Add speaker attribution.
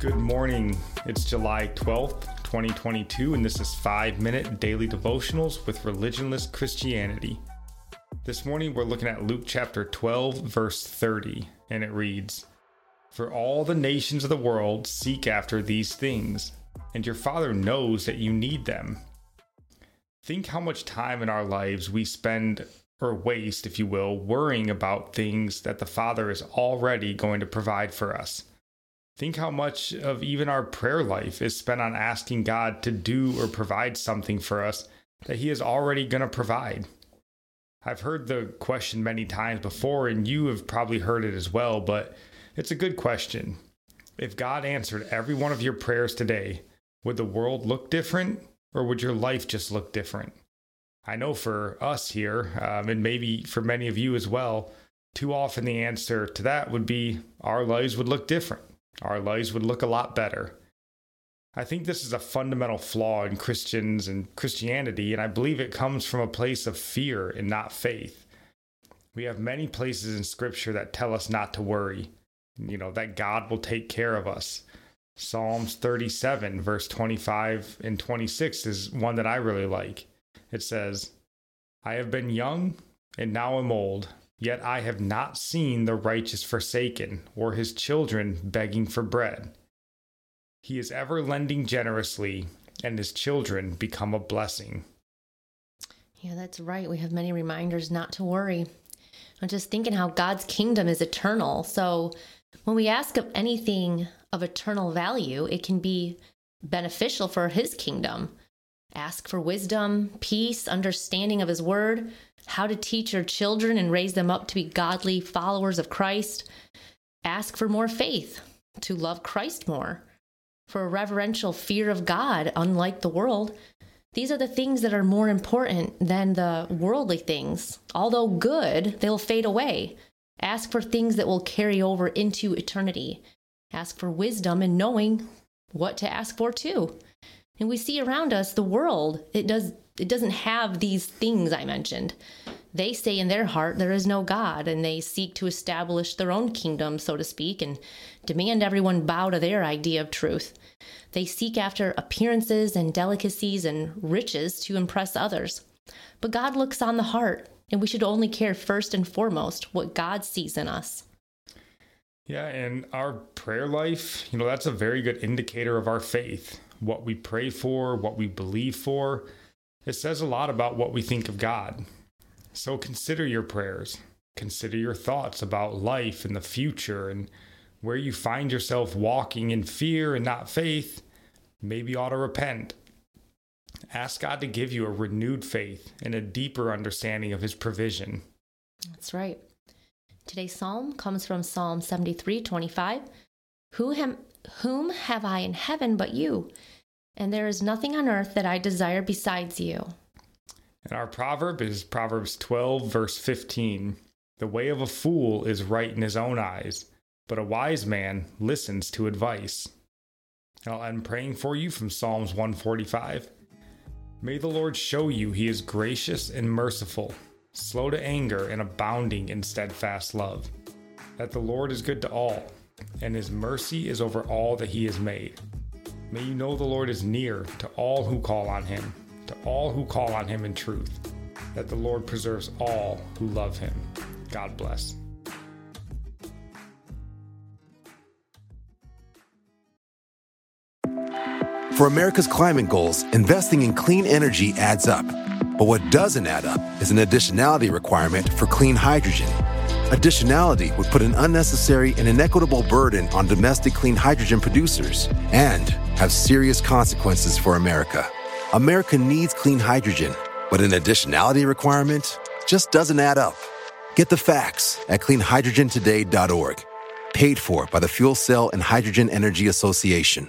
Speaker 1: Good morning. It's July 12th, 2022, and this is 5 Minute Daily Devotionals with Religionless Christianity. This morning we're looking at Luke chapter 12, verse 30, and it reads For all the nations of the world seek after these things, and your Father knows that you need them. Think how much time in our lives we spend or waste, if you will, worrying about things that the Father is already going to provide for us. Think how much of even our prayer life is spent on asking God to do or provide something for us that He is already going to provide. I've heard the question many times before, and you have probably heard it as well, but it's a good question. If God answered every one of your prayers today, would the world look different or would your life just look different? I know for us here, um, and maybe for many of you as well, too often the answer to that would be our lives would look different our lives would look a lot better. I think this is a fundamental flaw in Christians and Christianity, and I believe it comes from a place of fear and not faith. We have many places in Scripture that tell us not to worry, you know, that God will take care of us. Psalms 37, verse 25 and 26 is one that I really like. It says, I have been young and now am old, Yet I have not seen the righteous forsaken, or his children begging for bread. He is ever lending generously, and his children become a blessing.
Speaker 2: Yeah, that's right. We have many reminders not to worry. I'm just thinking how God's kingdom is eternal. So when we ask of anything of eternal value, it can be beneficial for his kingdom. Ask for wisdom, peace, understanding of his word, how to teach your children and raise them up to be godly followers of Christ. Ask for more faith, to love Christ more, for a reverential fear of God, unlike the world. These are the things that are more important than the worldly things. Although good, they'll fade away. Ask for things that will carry over into eternity. Ask for wisdom and knowing what to ask for too. And we see around us the world, it does it doesn't have these things I mentioned. They say in their heart there is no God, and they seek to establish their own kingdom, so to speak, and demand everyone bow to their idea of truth. They seek after appearances and delicacies and riches to impress others. But God looks on the heart, and we should only care first and foremost what God sees in us.
Speaker 1: Yeah, and our prayer life, you know, that's a very good indicator of our faith what we pray for, what we believe for. It says a lot about what we think of God. So consider your prayers. Consider your thoughts about life and the future and where you find yourself walking in fear and not faith. Maybe you ought to repent. Ask God to give you a renewed faith and a deeper understanding of His provision.
Speaker 2: That's right. Today's psalm comes from Psalm 73 25. Who, am, whom have I in heaven but you? And there is nothing on earth that I desire besides you.
Speaker 1: And our proverb is Proverbs 12, verse 15. The way of a fool is right in his own eyes, but a wise man listens to advice. And I'll end praying for you from Psalms 145. May the Lord show you he is gracious and merciful, slow to anger and abounding in steadfast love. That the Lord is good to all and his mercy is over all that he has made. May you know the Lord is near to all who call on him, to all who call on him in truth, that the Lord preserves all who love him. God bless.
Speaker 3: For America's climate goals, investing in clean energy adds up. But what doesn't add up is an additionality requirement for clean hydrogen. Additionality would put an unnecessary and inequitable burden on domestic clean hydrogen producers and have serious consequences for America. America needs clean hydrogen, but an additionality requirement just doesn't add up. Get the facts at cleanhydrogentoday.org. Paid for by the Fuel Cell and Hydrogen Energy Association.